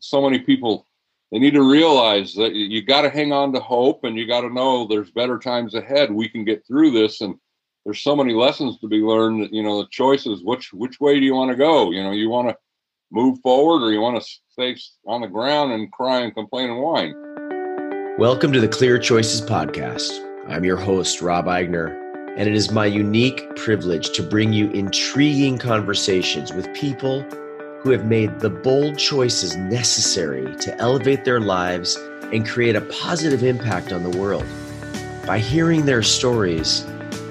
so many people they need to realize that you got to hang on to hope and you got to know there's better times ahead. We can get through this and there's so many lessons to be learned you know the choices which which way do you want to go? You know you want to move forward or you want to stay on the ground and cry and complain and whine. Welcome to the clear choices podcast. I'm your host rob eigner and it is my unique privilege to bring you intriguing conversations with people who have made the bold choices necessary to elevate their lives and create a positive impact on the world. By hearing their stories,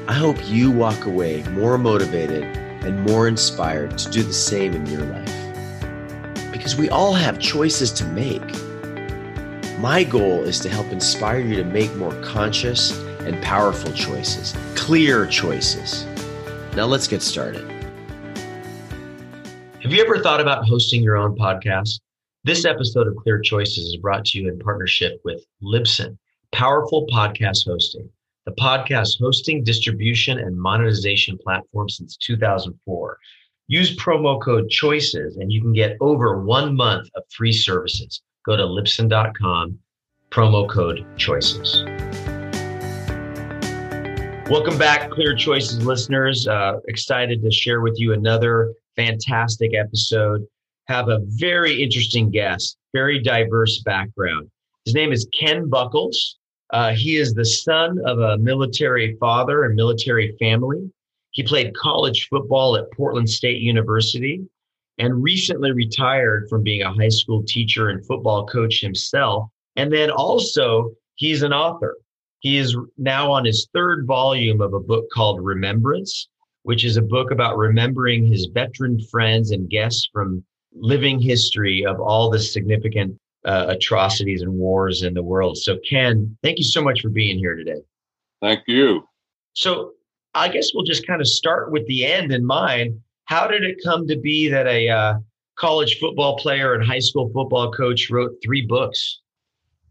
I hope you walk away more motivated and more inspired to do the same in your life. Because we all have choices to make. My goal is to help inspire you to make more conscious and powerful choices, clear choices. Now let's get started. Have you ever thought about hosting your own podcast? This episode of Clear Choices is brought to you in partnership with Libsyn, powerful podcast hosting, the podcast hosting, distribution, and monetization platform since 2004. Use promo code CHOICES and you can get over one month of free services. Go to libsyn.com, promo code CHOICES. Welcome back, Clear Choices listeners. Uh, excited to share with you another fantastic episode. Have a very interesting guest, very diverse background. His name is Ken Buckles. Uh, he is the son of a military father and military family. He played college football at Portland State University and recently retired from being a high school teacher and football coach himself. And then also, he's an author. He is now on his third volume of a book called Remembrance which is a book about remembering his veteran friends and guests from living history of all the significant uh, atrocities and wars in the world. So, Ken, thank you so much for being here today. Thank you. So, I guess we'll just kind of start with the end in mind. How did it come to be that a uh, college football player and high school football coach wrote three books?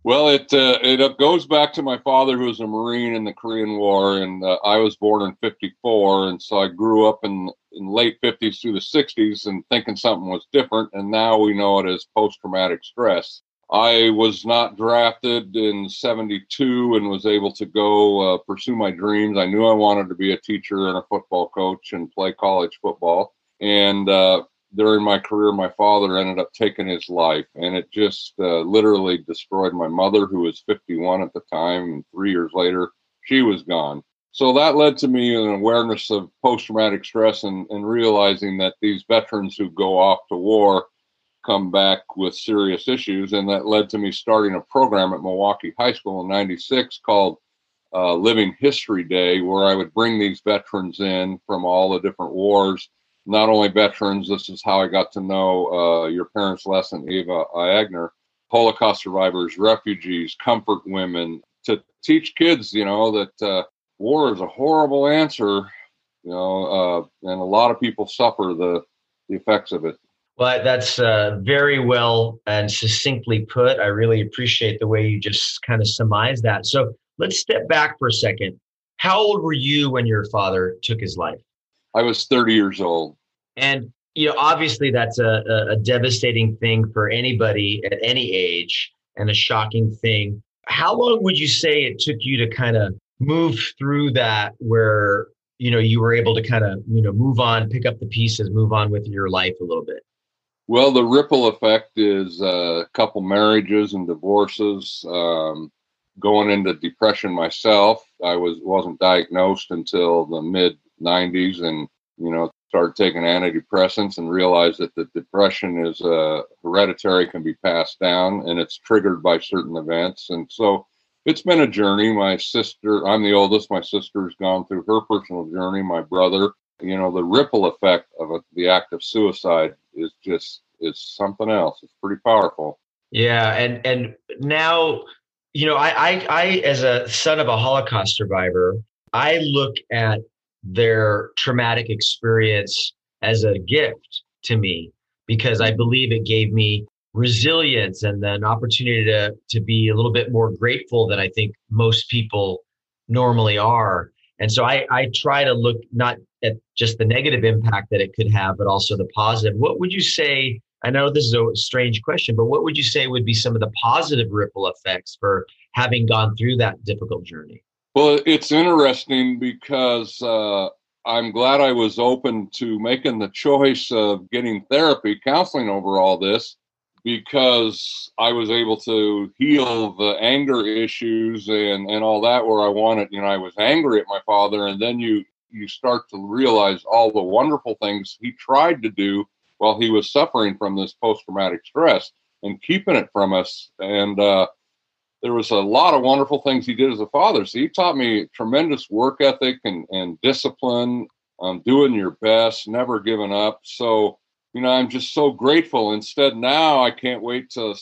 Well, it uh, it goes back to my father, who was a Marine in the Korean War, and uh, I was born in '54, and so I grew up in in late '50s through the '60s, and thinking something was different, and now we know it as post-traumatic stress. I was not drafted in '72 and was able to go uh, pursue my dreams. I knew I wanted to be a teacher and a football coach and play college football, and uh, during my career, my father ended up taking his life, and it just uh, literally destroyed my mother, who was 51 at the time. And three years later, she was gone. So that led to me an awareness of post traumatic stress and, and realizing that these veterans who go off to war come back with serious issues. And that led to me starting a program at Milwaukie High School in 96 called uh, Living History Day, where I would bring these veterans in from all the different wars not only veterans, this is how I got to know uh, your parents' Les and, Eva Eigner, Holocaust survivors, refugees, comfort women, to teach kids, you know, that uh, war is a horrible answer, you know, uh, and a lot of people suffer the, the effects of it. Well, that's uh, very well and succinctly put. I really appreciate the way you just kind of surmise that. So let's step back for a second. How old were you when your father took his life? I was 30 years old. And you know, obviously, that's a, a, devastating thing for anybody at any age, and a shocking thing. How long would you say it took you to kind of move through that, where you know you were able to kind of you know move on, pick up the pieces, move on with your life a little bit? Well, the ripple effect is a couple marriages and divorces. Um, going into depression myself, I was wasn't diagnosed until the mid 90s, and you know started taking antidepressants and realized that the depression is uh, hereditary, can be passed down, and it's triggered by certain events. And so it's been a journey. My sister, I'm the oldest. My sister's gone through her personal journey. My brother, you know, the ripple effect of a, the act of suicide is just is something else. It's pretty powerful. Yeah, and and now, you know, I I, I as a son of a Holocaust survivor, I look at their traumatic experience as a gift to me because I believe it gave me resilience and an opportunity to to be a little bit more grateful than I think most people normally are. And so I, I try to look not at just the negative impact that it could have, but also the positive. What would you say I know this is a strange question, but what would you say would be some of the positive ripple effects for having gone through that difficult journey? Well, it's interesting because uh, I'm glad I was open to making the choice of getting therapy, counseling over all this, because I was able to heal the anger issues and, and all that where I wanted. You know, I was angry at my father, and then you you start to realize all the wonderful things he tried to do while he was suffering from this post traumatic stress and keeping it from us. And uh, there was a lot of wonderful things he did as a father. So he taught me tremendous work ethic and, and discipline, um, doing your best, never giving up. So, you know, I'm just so grateful. Instead, now I can't wait to,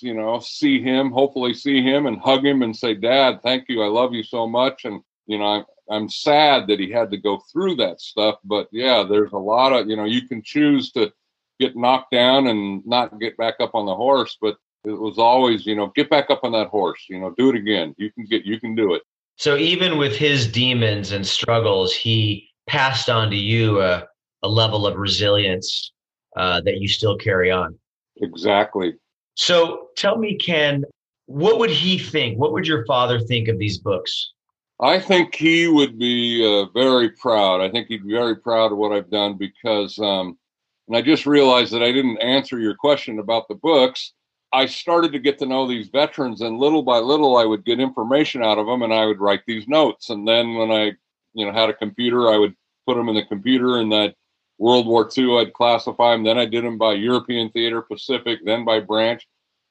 you know, see him, hopefully see him and hug him and say, Dad, thank you. I love you so much. And, you know, I'm, I'm sad that he had to go through that stuff. But yeah, there's a lot of, you know, you can choose to get knocked down and not get back up on the horse, but it was always, you know, get back up on that horse, you know, do it again. You can get, you can do it. So even with his demons and struggles, he passed on to you a, a level of resilience uh, that you still carry on. Exactly. So tell me, Ken, what would he think? What would your father think of these books? I think he would be uh, very proud. I think he'd be very proud of what I've done because, um, and I just realized that I didn't answer your question about the books. I started to get to know these veterans, and little by little, I would get information out of them, and I would write these notes. And then when I, you know, had a computer, I would put them in the computer, and that World War II, I'd classify them. Then I did them by European theater, Pacific, then by branch,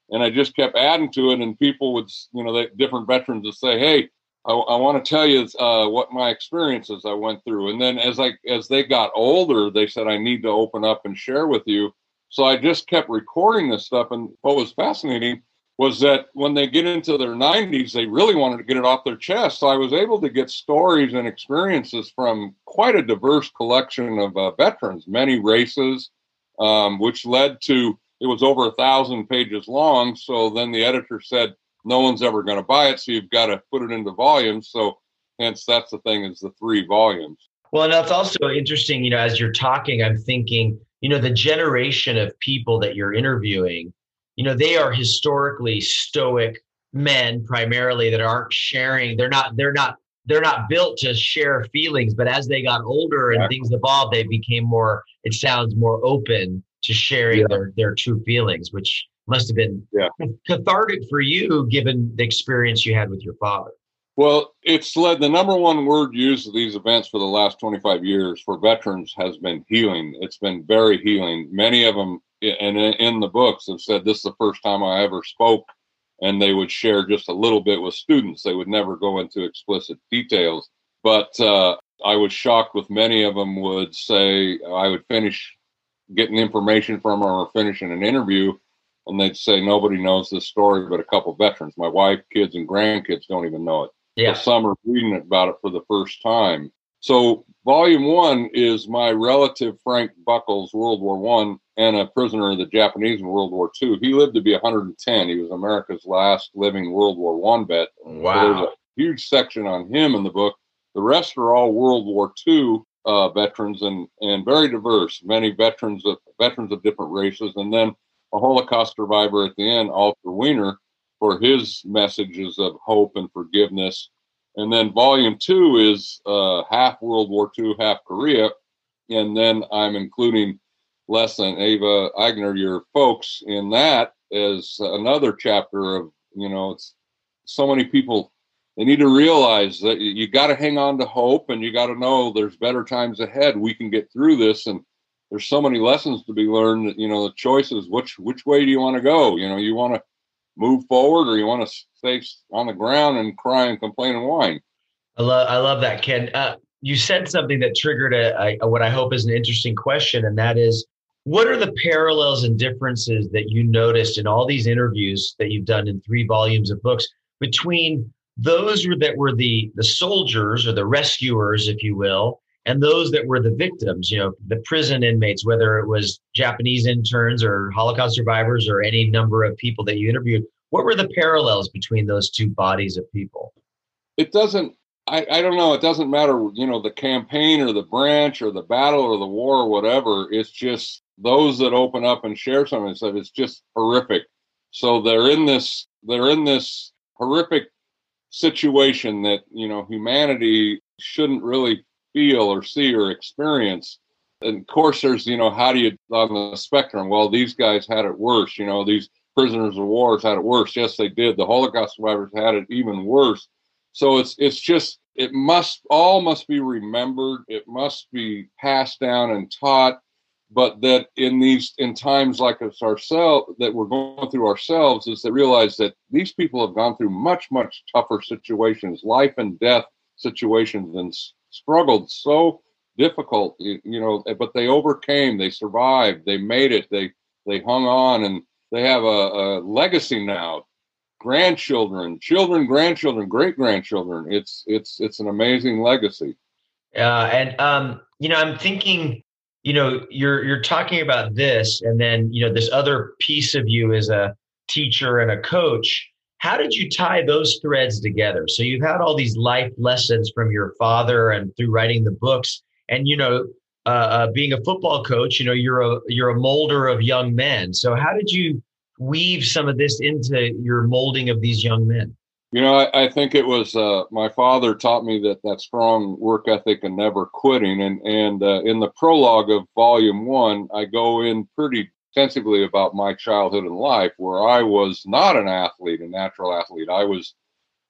and I just kept adding to it. And people would, you know, different veterans would say, "Hey, I, I want to tell you uh, what my experiences I went through." And then as I as they got older, they said, "I need to open up and share with you." So I just kept recording this stuff. And what was fascinating was that when they get into their 90s, they really wanted to get it off their chest. So I was able to get stories and experiences from quite a diverse collection of uh, veterans, many races, um, which led to it was over a thousand pages long. So then the editor said, no one's ever going to buy it. So you've got to put it into volumes. So hence that's the thing is the three volumes. Well, and that's also interesting. You know, as you're talking, I'm thinking you know the generation of people that you're interviewing you know they are historically stoic men primarily that aren't sharing they're not they're not they're not built to share feelings but as they got older and yeah. things evolved they became more it sounds more open to sharing yeah. their their true feelings which must have been yeah. cathartic for you given the experience you had with your father well, it's led the number one word used at these events for the last 25 years for veterans has been healing. It's been very healing. Many of them, and in the books, have said this is the first time I ever spoke, and they would share just a little bit with students. They would never go into explicit details. But uh, I was shocked with many of them would say I would finish getting information from them or finishing an interview, and they'd say nobody knows this story but a couple veterans. My wife, kids, and grandkids don't even know it yeah. summer reading about it for the first time. So volume one is my relative Frank Buckles, World War One, and a prisoner of the Japanese in World War Two. He lived to be 110. He was America's last living World War One vet. Wow. So there's a huge section on him in the book. The rest are all World War II uh, veterans and and very diverse. Many veterans of veterans of different races, and then a Holocaust survivor at the end, Alter Wiener, for his messages of hope and forgiveness. And then volume two is uh, half World War II, half Korea. And then I'm including Les and Eva Eigner, your folks, in that as another chapter of, you know, it's so many people, they need to realize that you got to hang on to hope and you got to know there's better times ahead. We can get through this. And there's so many lessons to be learned you know, the choices, which, which way do you want to go? You know, you want to, move forward or you want to stay on the ground and cry and complain and whine. I love I love that, Ken. Uh, you said something that triggered a, a, what I hope is an interesting question, and that is, what are the parallels and differences that you noticed in all these interviews that you've done in three volumes of books between those that were the the soldiers or the rescuers, if you will, and those that were the victims, you know, the prison inmates, whether it was Japanese interns or Holocaust survivors or any number of people that you interviewed, what were the parallels between those two bodies of people? It doesn't, I, I don't know, it doesn't matter, you know, the campaign or the branch or the battle or the war or whatever. It's just those that open up and share something it's just horrific. So they're in this they're in this horrific situation that you know humanity shouldn't really feel or see or experience. And of course, there's you know how do you on the spectrum? Well, these guys had it worse. You know these prisoners of wars had it worse. Yes, they did. The Holocaust survivors had it even worse. So it's it's just it must all must be remembered. It must be passed down and taught. But that in these in times like us ourselves that we're going through ourselves is to realize that these people have gone through much much tougher situations, life and death situations, and struggled so difficult. You, know, but they overcame. They survived. They made it. They they hung on and they have a, a legacy now grandchildren children grandchildren great grandchildren it's it's it's an amazing legacy uh, and um you know i'm thinking you know you're you're talking about this and then you know this other piece of you as a teacher and a coach how did you tie those threads together so you've had all these life lessons from your father and through writing the books and you know uh, uh, being a football coach, you know, you're a you're a molder of young men. So how did you weave some of this into your molding of these young men? You know, I, I think it was uh, my father taught me that that strong work ethic and never quitting. And and uh, in the prologue of Volume One, I go in pretty extensively about my childhood and life, where I was not an athlete, a natural athlete. I was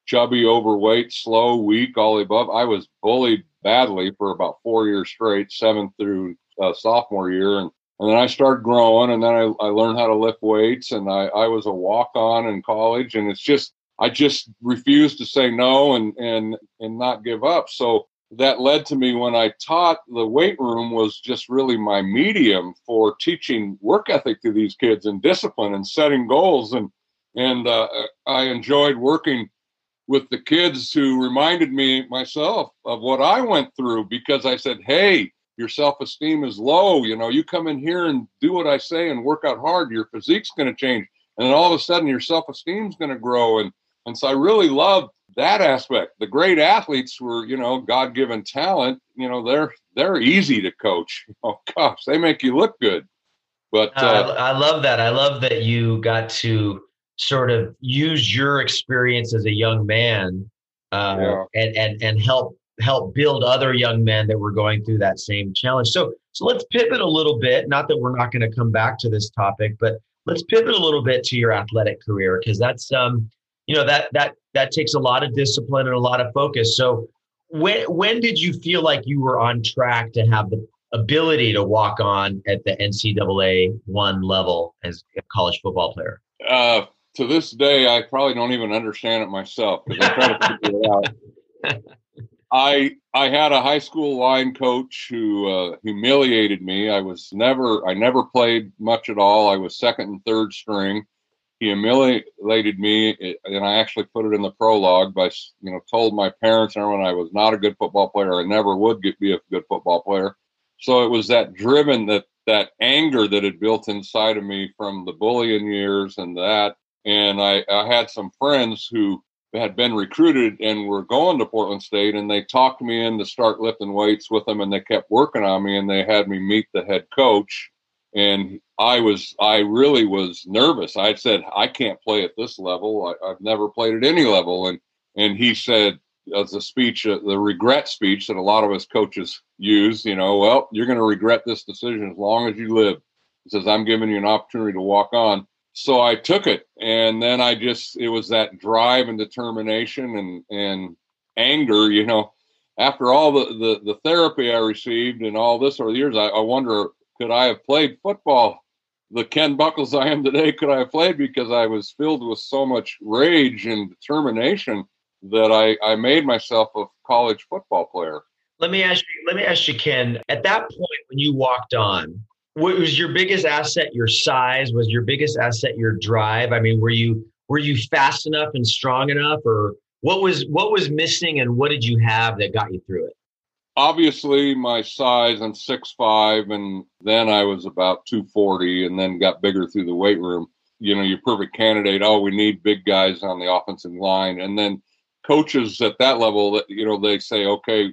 chubby, overweight, slow, weak, all the above. I was bullied badly for about four years straight, seventh through uh, sophomore year, and and then I started growing, and then I, I learned how to lift weights, and I, I was a walk on in college, and it's just I just refused to say no and and and not give up. So that led to me when I taught the weight room was just really my medium for teaching work ethic to these kids and discipline and setting goals and and uh, I enjoyed working with the kids who reminded me myself of what I went through because I said, "Hey, your self-esteem is low. You know, you come in here and do what I say and work out hard, your physique's going to change, and then all of a sudden your self-esteem's going to grow." And and so I really loved that aspect. The great athletes were, you know, God-given talent. You know, they're they're easy to coach. Oh gosh, they make you look good. But uh, I, I love that. I love that you got to sort of use your experience as a young man uh, yeah. and and and help help build other young men that were going through that same challenge. So so let's pivot a little bit. Not that we're not going to come back to this topic, but let's pivot a little bit to your athletic career because that's um you know that that that takes a lot of discipline and a lot of focus. So when when did you feel like you were on track to have the ability to walk on at the NCAA one level as a college football player? Uh, to this day, I probably don't even understand it myself because I try to figure it out. I I had a high school line coach who uh, humiliated me. I was never I never played much at all. I was second and third string. He humiliated me, and I actually put it in the prologue by you know told my parents and everyone I was not a good football player. I never would get, be a good football player. So it was that driven that that anger that had built inside of me from the bullying years and that and I, I had some friends who had been recruited and were going to Portland State, and they talked me in to start lifting weights with them, and they kept working on me, and they had me meet the head coach, and I was I really was nervous. I said I can't play at this level. I, have never played at any level, and and he said as a speech, uh, the regret speech that a lot of us coaches use. You know, well, you're going to regret this decision as long as you live. He says I'm giving you an opportunity to walk on so I took it, and then I just it was that drive and determination and and anger. You know, after all the the, the therapy I received and all this over the years, I, I wonder could I have played football the Ken Buckles I am today? Could I have played because I was filled with so much rage and determination that I I made myself a college football player. Let me ask you. Let me ask you, Ken. At that point, when you walked on, what was your biggest asset your size was your biggest asset your drive i mean were you were you fast enough and strong enough or what was what was missing and what did you have that got you through it obviously my size i'm six five and then i was about 240 and then got bigger through the weight room you know your perfect candidate oh we need big guys on the offensive line and then coaches at that level that you know they say okay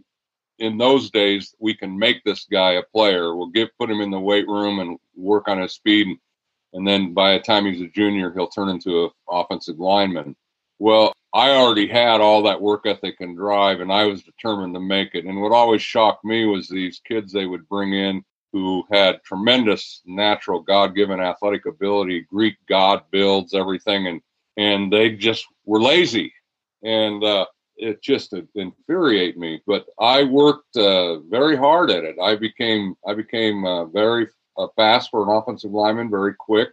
in those days we can make this guy a player. We'll give put him in the weight room and work on his speed, and, and then by the time he's a junior, he'll turn into an offensive lineman. Well, I already had all that work ethic and drive, and I was determined to make it. And what always shocked me was these kids they would bring in who had tremendous natural God-given athletic ability, Greek God builds, everything, and and they just were lazy, and uh, it just infuriated me. But I worked uh, very hard at it. I became I became uh, very uh, fast for an offensive lineman, very quick.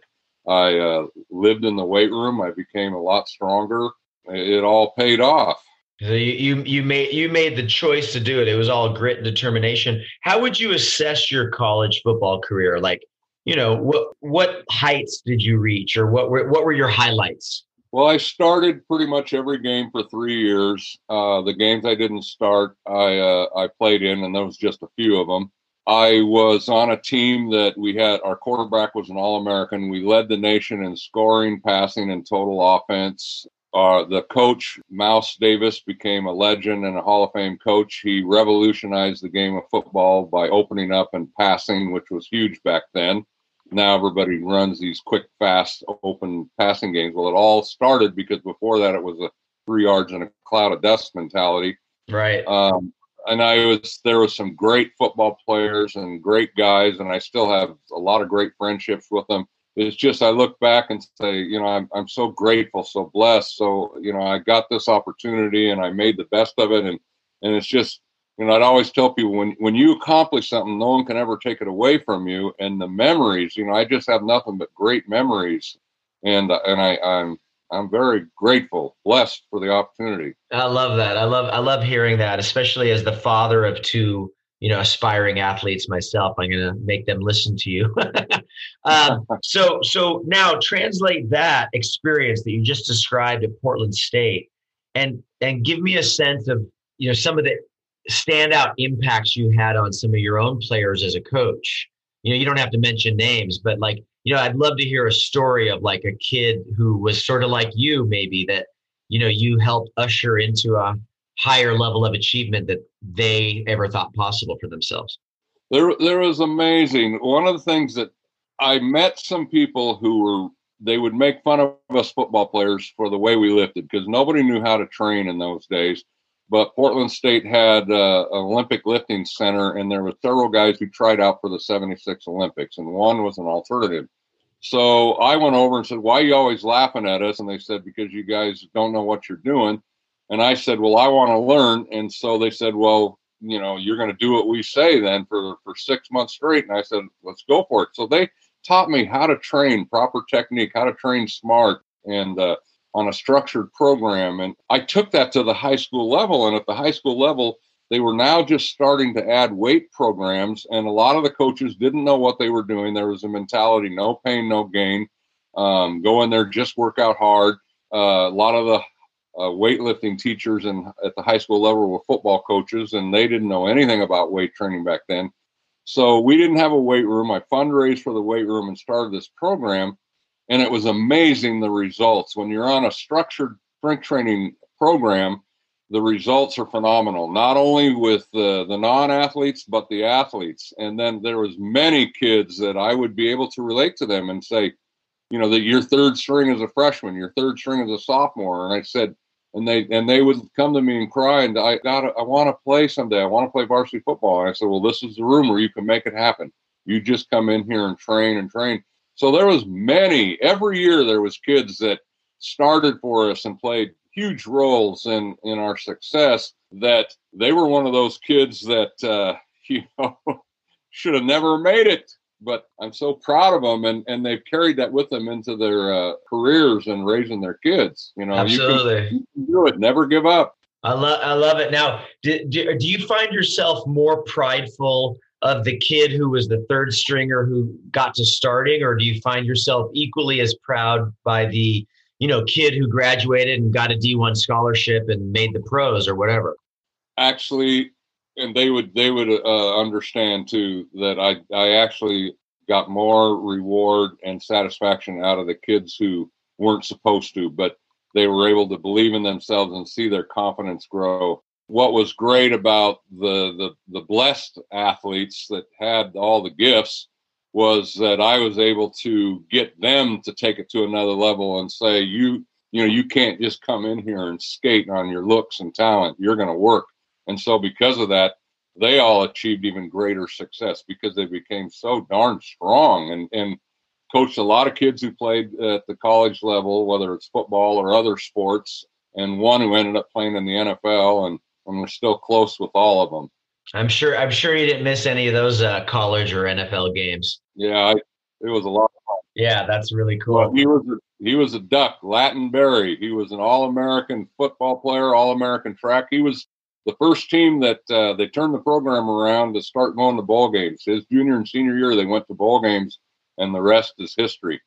I uh, lived in the weight room. I became a lot stronger. It all paid off. So you, you you made you made the choice to do it. It was all grit and determination. How would you assess your college football career? Like, you know, what what heights did you reach, or what were what were your highlights? Well, I started pretty much every game for three years. Uh, the games I didn't start, I uh, I played in, and there was just a few of them. I was on a team that we had. Our quarterback was an All American. We led the nation in scoring, passing, and total offense. Uh, the coach, Mouse Davis, became a legend and a Hall of Fame coach. He revolutionized the game of football by opening up and passing, which was huge back then. Now everybody runs these quick, fast, open passing games. Well, it all started because before that it was a three yards and a cloud of dust mentality. Right. Um, and I was there was some great football players and great guys, and I still have a lot of great friendships with them it's just I look back and say, you know, I'm I'm so grateful, so blessed. So, you know, I got this opportunity and I made the best of it. And and it's just, you know, I'd always tell people when when you accomplish something, no one can ever take it away from you. And the memories, you know, I just have nothing but great memories. And and I, I'm I'm very grateful, blessed for the opportunity. I love that. I love I love hearing that, especially as the father of two you know aspiring athletes myself i'm going to make them listen to you. Um, so so now translate that experience that you just described at portland state and and give me a sense of you know some of the standout impacts you had on some of your own players as a coach. You know you don't have to mention names but like you know i'd love to hear a story of like a kid who was sort of like you maybe that you know you helped usher into a higher level of achievement that they ever thought possible for themselves? There, there was amazing. One of the things that I met some people who were they would make fun of us football players for the way we lifted because nobody knew how to train in those days. But Portland State had uh, an Olympic lifting center, and there were several guys who tried out for the '76 Olympics, and one was an alternative. So I went over and said, "Why are you always laughing at us?" And they said, "Because you guys don't know what you're doing." And I said, well, I want to learn. And so they said, well, you know, you're going to do what we say then for, for six months straight. And I said, let's go for it. So they taught me how to train proper technique, how to train smart and uh, on a structured program. And I took that to the high school level. And at the high school level, they were now just starting to add weight programs. And a lot of the coaches didn't know what they were doing. There was a mentality no pain, no gain. Um, go in there, just work out hard. Uh, a lot of the uh, weightlifting teachers and at the high school level were football coaches, and they didn't know anything about weight training back then. So we didn't have a weight room. I fundraised for the weight room and started this program, and it was amazing the results. When you're on a structured strength training program, the results are phenomenal. Not only with the, the non-athletes, but the athletes. And then there was many kids that I would be able to relate to them and say, you know, that your third string is a freshman, your third string is a sophomore. And I said, and they and they would come to me and cry and I got I want to play someday. I want to play varsity football. And I said, well, this is the room where you can make it happen. You just come in here and train and train. So there was many every year there was kids that started for us and played huge roles in in our success. That they were one of those kids that uh, you know should have never made it but I'm so proud of them, and and they've carried that with them into their uh, careers and raising their kids. You know, absolutely, you can, you can do it. Never give up. I love I love it. Now, do, do, do you find yourself more prideful of the kid who was the third stringer who got to starting, or do you find yourself equally as proud by the you know kid who graduated and got a D1 scholarship and made the pros or whatever? Actually, and they would they would uh, understand too that I I actually got more reward and satisfaction out of the kids who weren't supposed to, but they were able to believe in themselves and see their confidence grow. what was great about the, the the blessed athletes that had all the gifts was that I was able to get them to take it to another level and say you you know you can't just come in here and skate on your looks and talent you're going to work and so because of that they all achieved even greater success because they became so darn strong and and coached a lot of kids who played at the college level whether it's football or other sports and one who ended up playing in the NFL and and we're still close with all of them. I'm sure. I'm sure you didn't miss any of those uh, college or NFL games. Yeah, I, it was a lot of fun. Yeah, that's really cool. Well, he was a, he was a duck, Latin Berry. He was an All-American football player, All-American track. He was the first team that uh, they turned the program around to start going to ball games. His junior and senior year, they went to ball games, and the rest is history.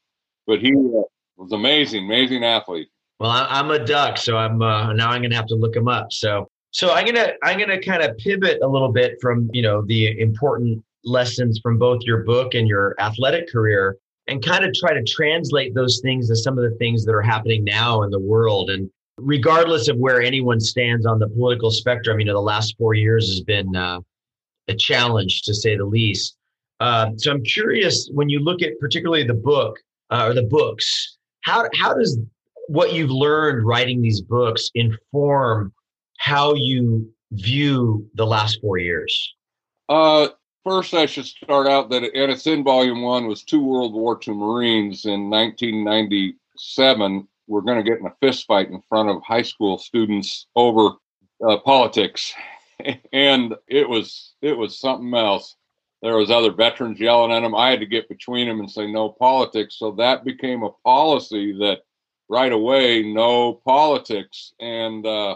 But he uh, was amazing, amazing athlete. Well, I'm a duck, so I'm uh, now I'm going to have to look him up. So so I'm gonna I'm gonna kind of pivot a little bit from you know the important lessons from both your book and your athletic career, and kind of try to translate those things to some of the things that are happening now in the world. And regardless of where anyone stands on the political spectrum, you know the last four years has been uh, a challenge to say the least. Uh, so I'm curious when you look at particularly the book uh, or the books, how how does what you've learned writing these books inform how you view the last four years? Uh, first, I should start out that, and it's in volume one, was two World War II Marines in 1997. We're going to get in a fist fight in front of high school students over uh, politics, and it was it was something else. There was other veterans yelling at them. I had to get between them and say no politics. So that became a policy that right away no politics and. Uh,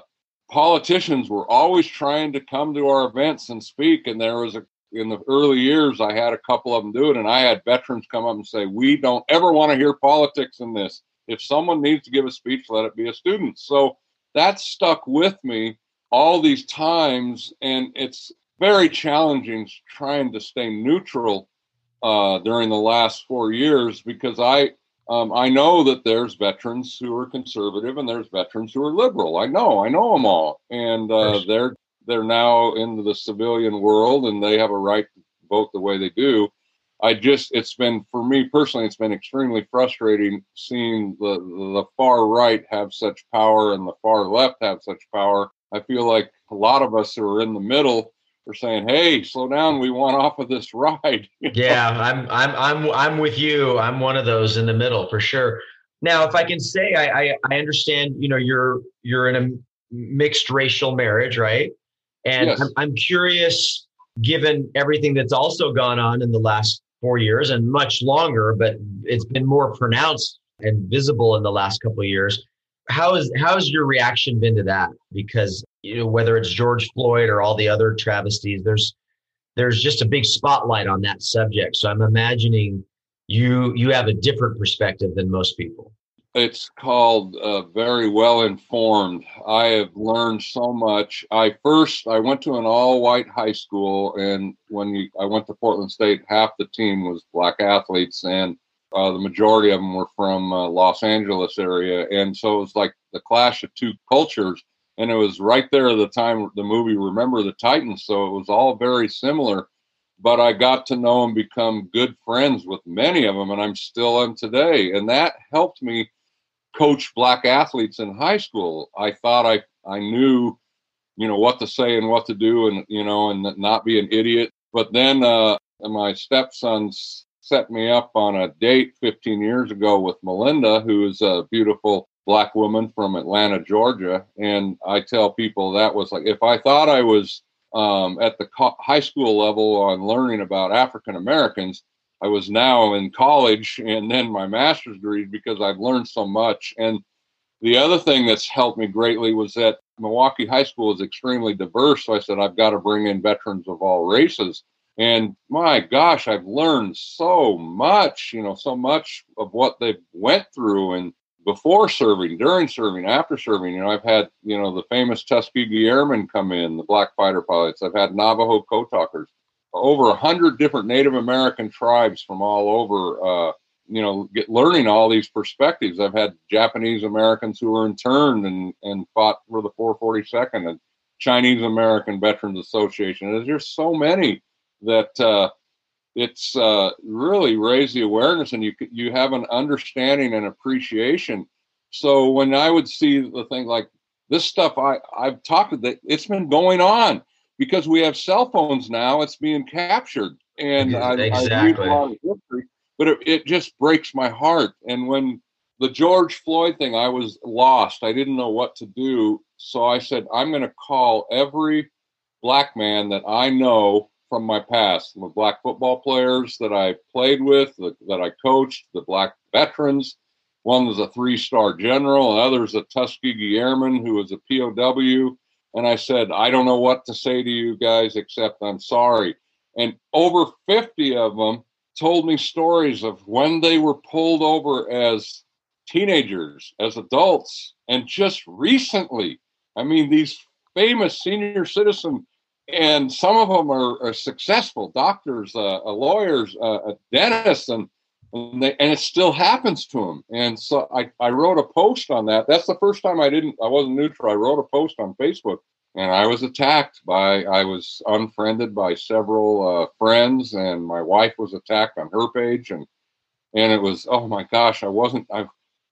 politicians were always trying to come to our events and speak. And there was a, in the early years, I had a couple of them do it. And I had veterans come up and say, We don't ever want to hear politics in this. If someone needs to give a speech, let it be a student. So that stuck with me all these times. And it's very challenging trying to stay neutral uh, during the last four years because I, um, I know that there's veterans who are conservative and there's veterans who are liberal. I know, I know them all, and uh, they're they're now in the civilian world and they have a right to vote the way they do. I just it's been for me personally, it's been extremely frustrating seeing the the far right have such power and the far left have such power. I feel like a lot of us who are in the middle are saying, "Hey, slow down. We want off of this ride." yeah, I'm I'm I'm I'm with you. I'm one of those in the middle for sure. Now, if I can say, I I, I understand. You know, you're you're in a mixed racial marriage, right? And yes. I'm, I'm curious, given everything that's also gone on in the last four years and much longer, but it's been more pronounced and visible in the last couple of years. How is how's your reaction been to that? Because you know whether it's George Floyd or all the other travesties, there's there's just a big spotlight on that subject. So I'm imagining you you have a different perspective than most people. It's called uh, very well informed. I have learned so much. I first I went to an all white high school, and when you, I went to Portland State, half the team was black athletes, and uh, the majority of them were from uh, Los Angeles area, and so it was like the clash of two cultures and it was right there at the time the movie Remember the Titans. So it was all very similar. But I got to know and become good friends with many of them, and I'm still am today. And that helped me coach black athletes in high school. I thought I I knew, you know, what to say and what to do, and you know, and not be an idiot. But then uh, my stepson set me up on a date 15 years ago with Melinda, who is a beautiful black woman from Atlanta, Georgia. And I tell people that was like, if I thought I was um, at the co- high school level on learning about African Americans, I was now in college and then my master's degree because I've learned so much. And the other thing that's helped me greatly was that Milwaukie High School is extremely diverse. So I said, I've got to bring in veterans of all races. And my gosh, I've learned so much, you know, so much of what they went through and before serving, during serving, after serving. You know, I've had, you know, the famous Tuskegee Airmen come in, the black fighter pilots. I've had Navajo code talkers, over a hundred different Native American tribes from all over, uh, you know, get learning all these perspectives. I've had Japanese Americans who were interned and, and fought for the 442nd and Chinese American Veterans Association. There's just so many that uh, it's uh, really raised the awareness, and you you have an understanding and appreciation. So when I would see the thing like this stuff, I I've talked that it's been going on because we have cell phones now. It's being captured, and exactly. I, I read a lot of history, but it, it just breaks my heart. And when the George Floyd thing, I was lost. I didn't know what to do. So I said, I'm going to call every black man that I know from my past, the black football players that I played with, the, that I coached, the black veterans. One was a three star general, another's a Tuskegee Airman who was a POW. And I said, I don't know what to say to you guys except I'm sorry. And over 50 of them told me stories of when they were pulled over as teenagers, as adults, and just recently. I mean, these famous senior citizen, and some of them are, are successful doctors, uh, uh lawyers, uh, dentists, and and, they, and it still happens to them. And so I, I wrote a post on that. That's the first time I didn't I wasn't neutral. I wrote a post on Facebook and I was attacked by I was unfriended by several uh, friends and my wife was attacked on her page and and it was oh my gosh I wasn't I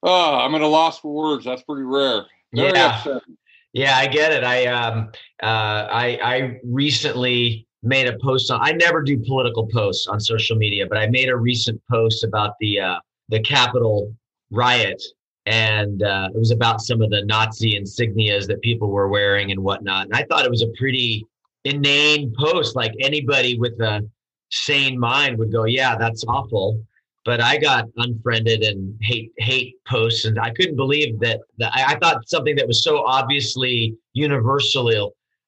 Oh, I'm at a loss for words. That's pretty rare. Very yeah. Upsetting. Yeah, I get it. I um uh I I recently made a post on I never do political posts on social media, but I made a recent post about the uh the Capitol riot and uh, it was about some of the Nazi insignias that people were wearing and whatnot. And I thought it was a pretty inane post. Like anybody with a sane mind would go, "Yeah, that's awful." but I got unfriended and hate hate posts, and I couldn't believe that. that I, I, thought something that was so obviously universal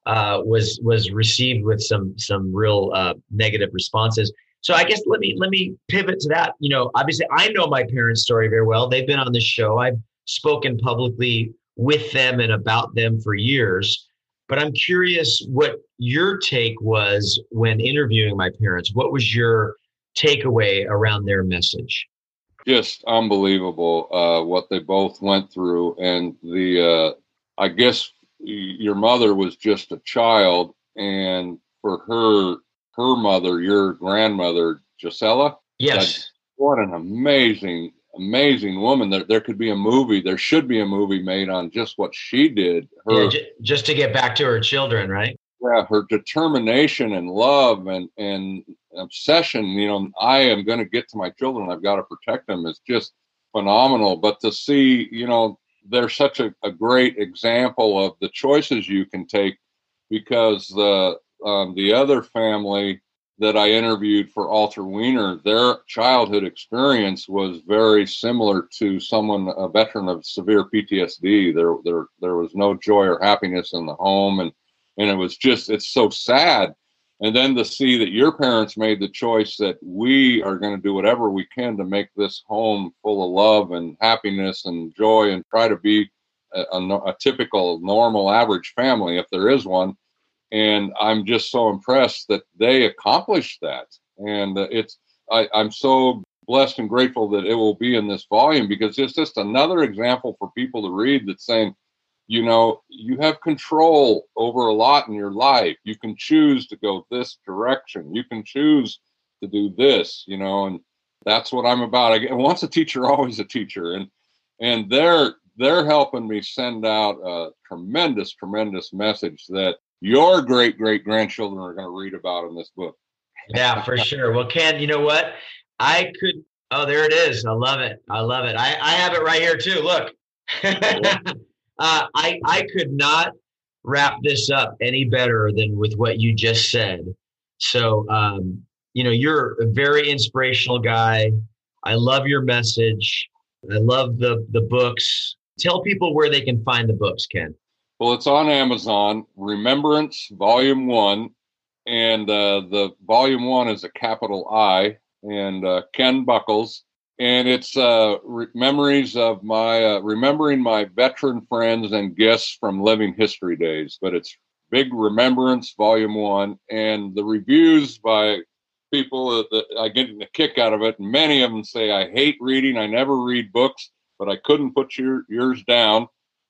uh, was was received with some some real uh, negative responses. So I guess let me let me pivot to that. You know, obviously I know my parents' story very well. They've been on the show. I've spoken publicly with them and about them for years. But I'm curious what your take was when interviewing my parents. What was your takeaway around their message? Just unbelievable uh, what they both went through, and the uh, I guess your mother was just a child, and for her her mother, your grandmother Gisela, yes, that, what an amazing amazing woman. There, there could be a movie. There should be a movie made on just what she did. Her, yeah, j- just to get back to her children, right? Yeah, her determination and love and and obsession, you know, I am going to get to my children. I've got to protect them is just phenomenal. But to see, you know, they're such a, a great example of the choices you can take because the um, the other family that I interviewed for Alter Wiener, their childhood experience was very similar to someone, a veteran of severe PTSD. There, there, there was no joy or happiness in the home, and and it was just, it's so sad and then to see that your parents made the choice that we are going to do whatever we can to make this home full of love and happiness and joy and try to be a, a, a typical normal average family if there is one. And i'm just so impressed that they accomplished that. And uh, it's I, i'm so blessed and grateful that it will be in this volume because it's just another example for people to read that's saying you know you have control over a lot in your life. You can choose to go this direction. You can choose to do this you know and that's what i'm about. Again once a teacher always a teacher. And and they're they're helping me send out a tremendous tremendous message that your great great grandchildren are going to read about in this book. Yeah for sure. Well ken you know what? I could oh there it is. I love it. I love it. I, I have it right here too. Look Uh, I I could not wrap this up any better than with what you just said. So um, you know, you're a very inspirational guy. I love your message. I love the the books. Tell people where they can find the books, Ken. Well, it's on Amazon. Remembrance, Volume One, and uh, the Volume One is a capital I, and uh, Ken Buckles and it's uh, re- memories of my uh, remembering my veteran friends and guests from living history days. But it's big remembrance volume one and the reviews by people that i get a kick out of it. And many of them say i hate reading. I never read books but i couldn't put your, yours down.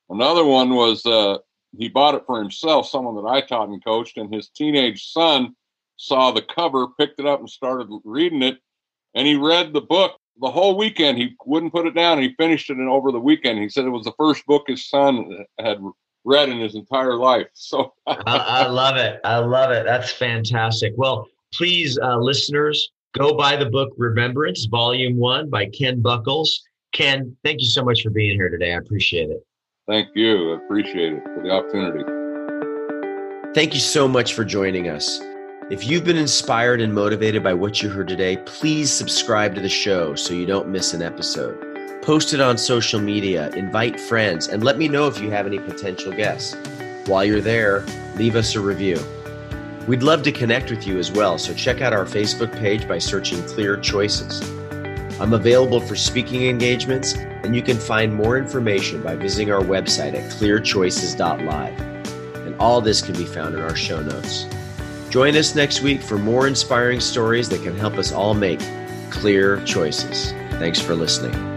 Another one was uh, he bought it for himself, someone that I taught and coached, and his teenage son saw the cover, picked it up, and started reading it. And he read the book the whole weekend. He wouldn't put it down. He finished it and over the weekend. He said it was the first book his son had read in his entire life. So I, I, love it. I love it. That's fantastic. Well, please, uh, listeners, go buy the book Remembrance, Volume One by Ken Buckles. Ken, thank you so much for being here today. I appreciate it. Thank you. I appreciate it for the opportunity. Thank you so much for joining us. If you've been inspired and motivated by what you heard today, please subscribe to the show so you don't miss an episode. Post it on social media, invite friends, and let me know if you have any potential guests. While you're there, leave us a review. We'd love to connect with you as well, so check out our Facebook page by searching Clear Choices. I'm available for speaking engagements, and you can find more information by visiting our website at clearchoices.live. And all this can be found in our show notes. Join us next week for more inspiring stories that can help us all make clear choices. Thanks for listening.